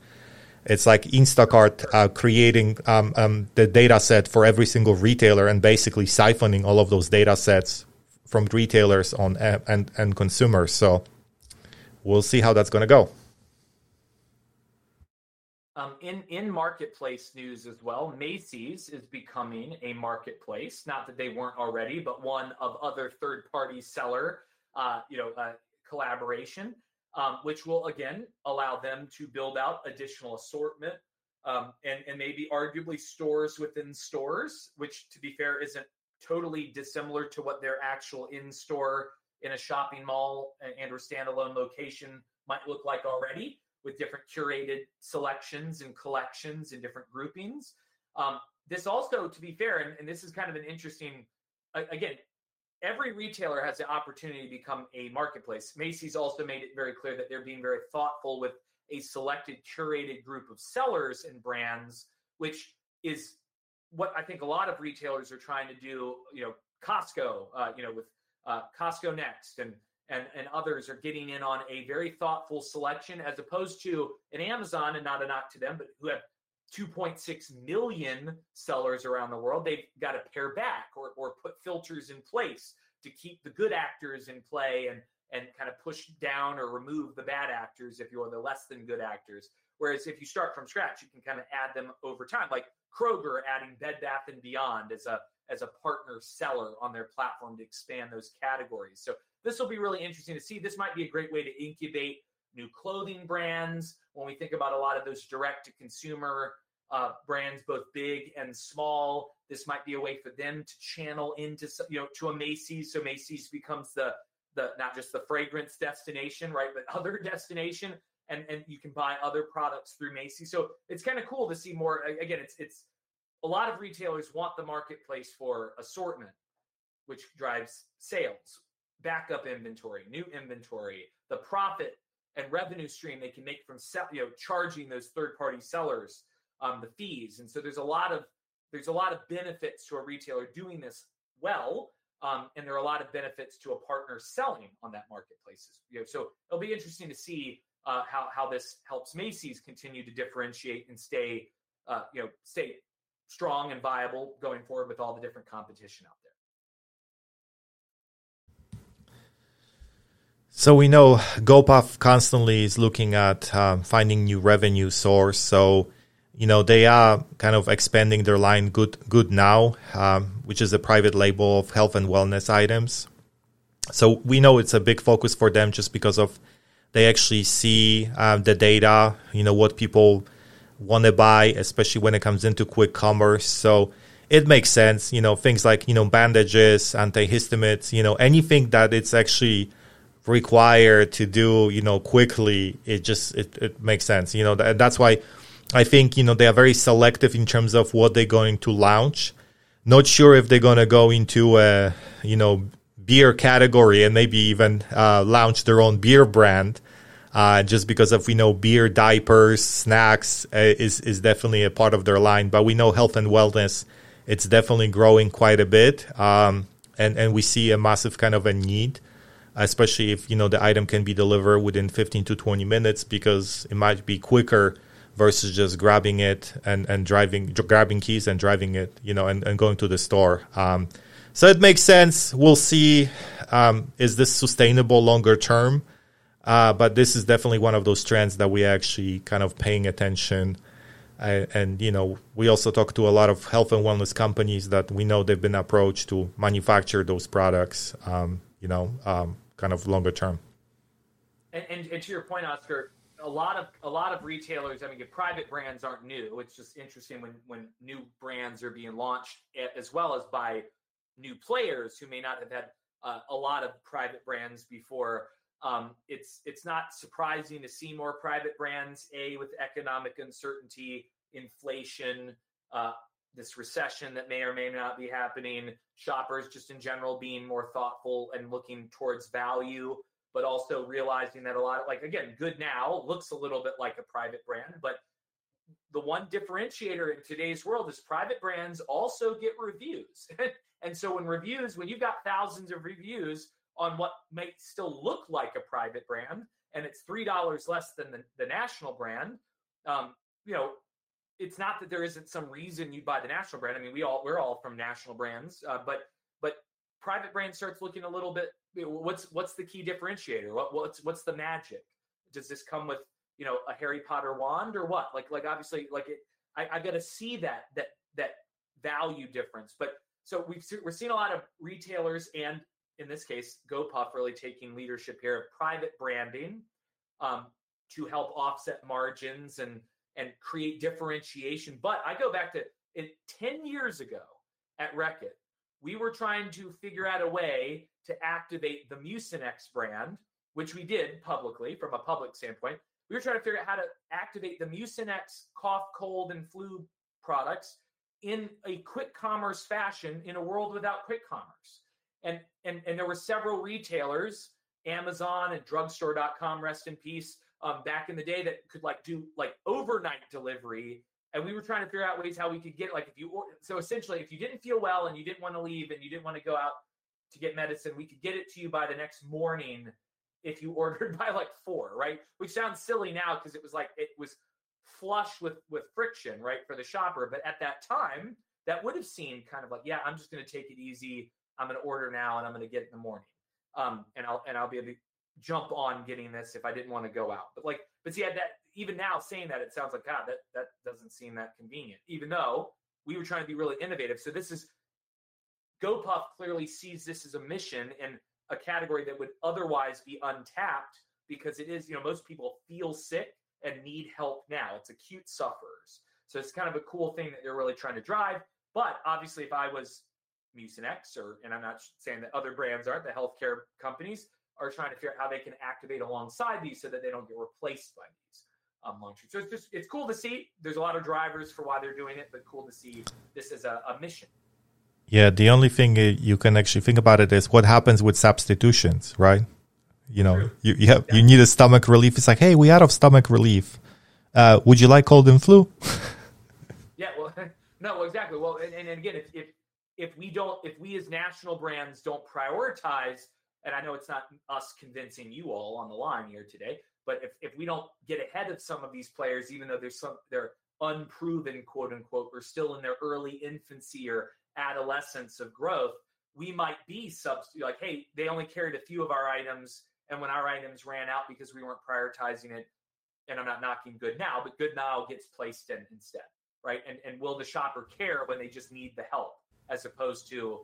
It's like Instacart uh, creating um, um, the data set for every single retailer and basically siphoning all of those data sets from retailers on and and consumers. So we'll see how that's going to go. Um, in in marketplace news as well, Macy's is becoming a marketplace. Not that they weren't already, but one of other third party seller, uh, you know, uh, collaboration, um, which will again allow them to build out additional assortment um, and and maybe arguably stores within stores, which to be fair isn't totally dissimilar to what their actual in store in a shopping mall and or standalone location might look like already with different curated selections and collections and different groupings. Um, this also, to be fair, and, and this is kind of an interesting, again, every retailer has the opportunity to become a marketplace. Macy's also made it very clear that they're being very thoughtful with a selected, curated group of sellers and brands, which is what I think a lot of retailers are trying to do. You know, Costco, uh, you know, with uh, Costco Next and and and others are getting in on a very thoughtful selection as opposed to an Amazon and not a knock to them, but who have 2.6 million sellers around the world. They've got to pare back or or put filters in place to keep the good actors in play and and kind of push down or remove the bad actors, if you will, the less than good actors. Whereas if you start from scratch, you can kind of add them over time, like Kroger adding Bed Bath and Beyond as a as a partner seller on their platform to expand those categories. So this will be really interesting to see. This might be a great way to incubate new clothing brands. When we think about a lot of those direct to consumer uh, brands, both big and small, this might be a way for them to channel into you know to a Macy's. So Macy's becomes the the not just the fragrance destination, right, but other destination. And, and you can buy other products through Macy's. So it's kind of cool to see more. Again, it's it's a lot of retailers want the marketplace for assortment, which drives sales, backup inventory, new inventory, the profit and revenue stream they can make from sell, you know charging those third party sellers um, the fees. And so there's a lot of there's a lot of benefits to a retailer doing this well um, and there are a lot of benefits to a partner selling on that marketplace. You know, so it'll be interesting to see uh, how how this helps Macy's continue to differentiate and stay, uh, you know, stay strong and viable going forward with all the different competition out there. So we know GoPuff constantly is looking at um, finding new revenue source. So you know they are kind of expanding their line good good now um, which is a private label of health and wellness items so we know it's a big focus for them just because of they actually see um, the data you know what people want to buy especially when it comes into quick commerce so it makes sense you know things like you know bandages antihistamines you know anything that it's actually required to do you know quickly it just it, it makes sense you know that's why I think you know they are very selective in terms of what they're going to launch. Not sure if they're going to go into a you know beer category and maybe even uh, launch their own beer brand. Uh, just because of we know beer diapers snacks uh, is is definitely a part of their line but we know health and wellness it's definitely growing quite a bit um, and and we see a massive kind of a need especially if you know the item can be delivered within 15 to 20 minutes because it might be quicker versus just grabbing it and, and driving, grabbing keys and driving it, you know, and, and going to the store. Um, so it makes sense. We'll see. Um, is this sustainable longer term? Uh, but this is definitely one of those trends that we actually kind of paying attention. And you know, we also talk to a lot of health and wellness companies that we know they've been approached to manufacture those products. Um, you know, um, kind of longer term. And, and, and, to your point, Oscar, a lot of a lot of retailers. I mean, private brands aren't new. It's just interesting when when new brands are being launched, as well as by new players who may not have had uh, a lot of private brands before. Um, it's it's not surprising to see more private brands. A with economic uncertainty, inflation, uh, this recession that may or may not be happening. Shoppers just in general being more thoughtful and looking towards value but also realizing that a lot of like again, good now looks a little bit like a private brand, but the one differentiator in today's world is private brands also get reviews. and so when reviews, when you've got thousands of reviews on what may still look like a private brand, and it's three dollars less than the, the national brand, um, you know, it's not that there isn't some reason you buy the national brand. I mean, we all we're all from national brands, uh, but but private brand starts looking a little bit what's what's the key differentiator? What what's what's the magic? Does this come with you know a Harry Potter wand or what? Like like obviously like it. I, I got to see that that that value difference. But so we've we're seeing a lot of retailers and in this case GoPuff really taking leadership here of private branding um, to help offset margins and and create differentiation. But I go back to it 10 years ago at Reckitt, we were trying to figure out a way to activate the Mucinex brand, which we did publicly from a public standpoint. We were trying to figure out how to activate the Mucinex cough, cold, and flu products in a quick commerce fashion in a world without quick commerce. And and and there were several retailers, Amazon and drugstore.com, rest in peace, um, back in the day that could like do like overnight delivery and we were trying to figure out ways how we could get like if you so essentially if you didn't feel well and you didn't want to leave and you didn't want to go out to get medicine. We could get it to you by the next morning if you ordered by like four, right? Which sounds silly now because it was like it was flush with with friction, right, for the shopper. But at that time, that would have seemed kind of like, yeah, I'm just going to take it easy. I'm going to order now, and I'm going to get it in the morning, um, and I'll and I'll be able jump on getting this if I didn't want to go out. But like, but see, that even now saying that, it sounds like God, that that doesn't seem that convenient. Even though we were trying to be really innovative. So this is GoPuff clearly sees this as a mission in a category that would otherwise be untapped because it is, you know, most people feel sick and need help now. It's acute sufferers. So it's kind of a cool thing that they're really trying to drive. But obviously, if I was Mucinex, or and I'm not saying that other brands aren't, the healthcare companies are trying to figure out how they can activate alongside these so that they don't get replaced by these um, launching. So it's just it's cool to see. There's a lot of drivers for why they're doing it, but cool to see this as a, a mission. Yeah, the only thing you can actually think about it is what happens with substitutions, right? You know, you you, have, you need a stomach relief. It's like, hey, we out of stomach relief. Uh, would you like cold and flu? yeah, well, no, exactly. Well, and, and again, if, if if we don't, if we as national brands don't prioritize, and I know it's not us convincing you all on the line here today, but if, if we don't get ahead of some of these players, even though there's some they're unproven, quote unquote, we're still in their early infancy or adolescence of growth, we might be substitute like, hey, they only carried a few of our items, and when our items ran out because we weren't prioritizing it, and I'm not knocking good now, but good now gets placed in instead, right? And and will the shopper care when they just need the help as opposed to,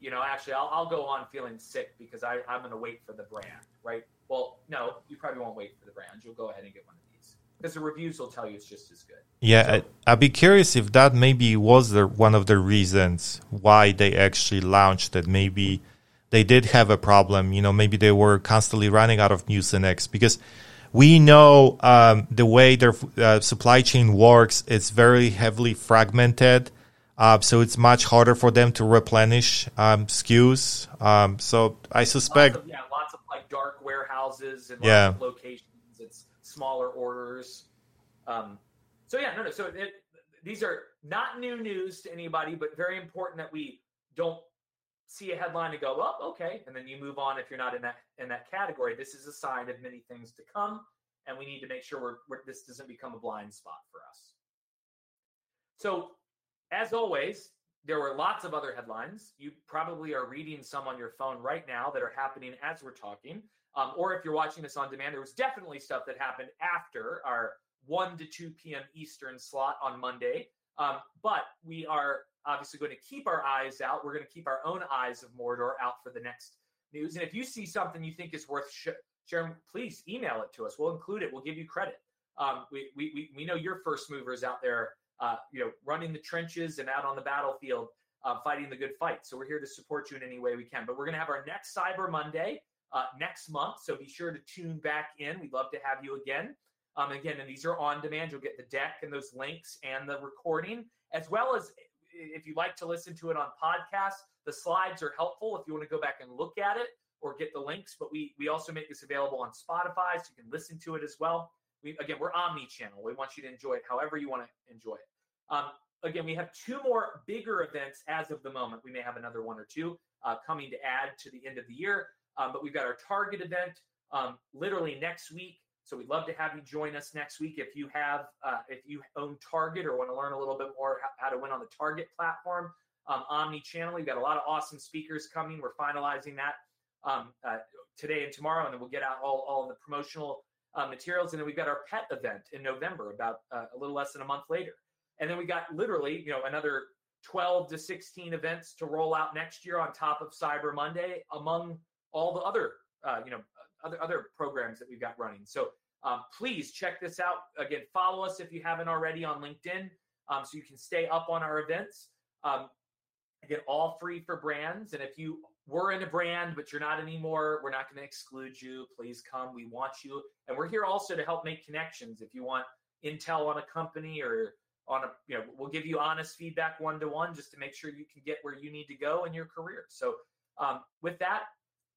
you know, actually I'll, I'll go on feeling sick because I, I'm going to wait for the brand, right? Well, no, you probably won't wait for the brand. You'll go ahead and get one of these because the reviews will tell you it's just as good. Yeah, so, I'd be curious if that maybe was the, one of the reasons why they actually launched it. Maybe they did have a problem. You know, maybe they were constantly running out of Mucinex because we know um, the way their uh, supply chain works. It's very heavily fragmented. Uh, so it's much harder for them to replenish um, SKUs. Um, so I suspect, lots of, yeah, lots of like dark warehouses and yeah. locations. It's smaller orders. Um, so yeah, no, no. So it, these are not new news to anybody, but very important that we don't see a headline and go, well, okay, and then you move on if you're not in that in that category. This is a sign of many things to come, and we need to make sure we're, we're this doesn't become a blind spot for us. So as always, there were lots of other headlines. You probably are reading some on your phone right now that are happening as we're talking. Um, or if you're watching this on demand, there was definitely stuff that happened after our 1 to 2 p.m. Eastern slot on Monday. Um, but we are obviously going to keep our eyes out. We're going to keep our own eyes of Mordor out for the next news. And if you see something you think is worth sh- sharing, please email it to us. We'll include it. We'll give you credit. Um, we, we, we know you're first movers out there uh, you know, running the trenches and out on the battlefield, uh, fighting the good fight. So we're here to support you in any way we can. But we're going to have our next Cyber Monday uh, next month. So be sure to tune back in. We'd love to have you again. Um, again, and these are on demand. You'll get the deck and those links and the recording, as well as if you like to listen to it on podcast, the slides are helpful if you want to go back and look at it or get the links. But we we also make this available on Spotify, so you can listen to it as well. We again, we're omni-channel. We want you to enjoy it however you want to enjoy it. Um, again, we have two more bigger events as of the moment. We may have another one or two uh, coming to add to the end of the year. Um, but we've got our Target event um, literally next week. So we'd love to have you join us next week if you have uh, if you own Target or want to learn a little bit more how, to win on the Target platform. Um, omni-channel. We've got a lot of awesome speakers coming. We're finalizing that um, uh, today and tomorrow, and then we'll get out all, all the promotional uh, materials. And then we've got our pet event in November, about uh, a little less than a month later. And then we got literally, you know, another 12 to 16 events to roll out next year on top of Cyber Monday among all the other, uh, you know, other, other programs that we've got running. So um, please check this out. Again, follow us if you haven't already on LinkedIn um, so you can stay up on our events. Um, again, all free for brands. And if you were in a brand, but you're not anymore, we're not going to exclude you. Please come. We want you. And we're here also to help make connections. If you want intel on a company or on a you know we'll give you honest feedback one to one just to make sure you can get where you need to go in your career so um, with that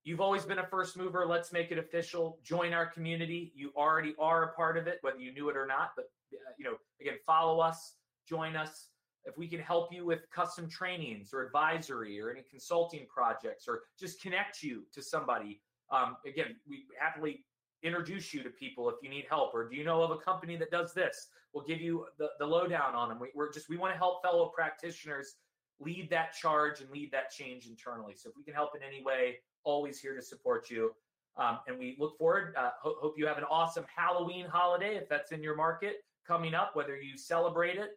you've always been a first mover let's make it official join our community you already are a part of it whether you knew it or not but uh, you know again follow us join us if we can help you with custom trainings or advisory or any consulting projects or just connect you to somebody, um, again, we happily introduce you to people if you need help or do you know of a company that does this? We'll give you the, the lowdown on them we, we're just we want to help fellow practitioners lead that charge and lead that change internally. So if we can help in any way always here to support you. Um, and we look forward uh, ho- hope you have an awesome halloween holiday if that's in your market coming up whether you celebrate it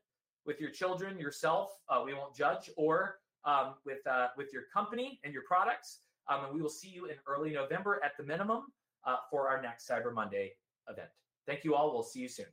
with your children yourself uh, we won't judge or um, with uh, with your company and your products um, and we will see you in early november at the minimum uh, for our next Cyber Monday event. Thank you all. We'll see you soon.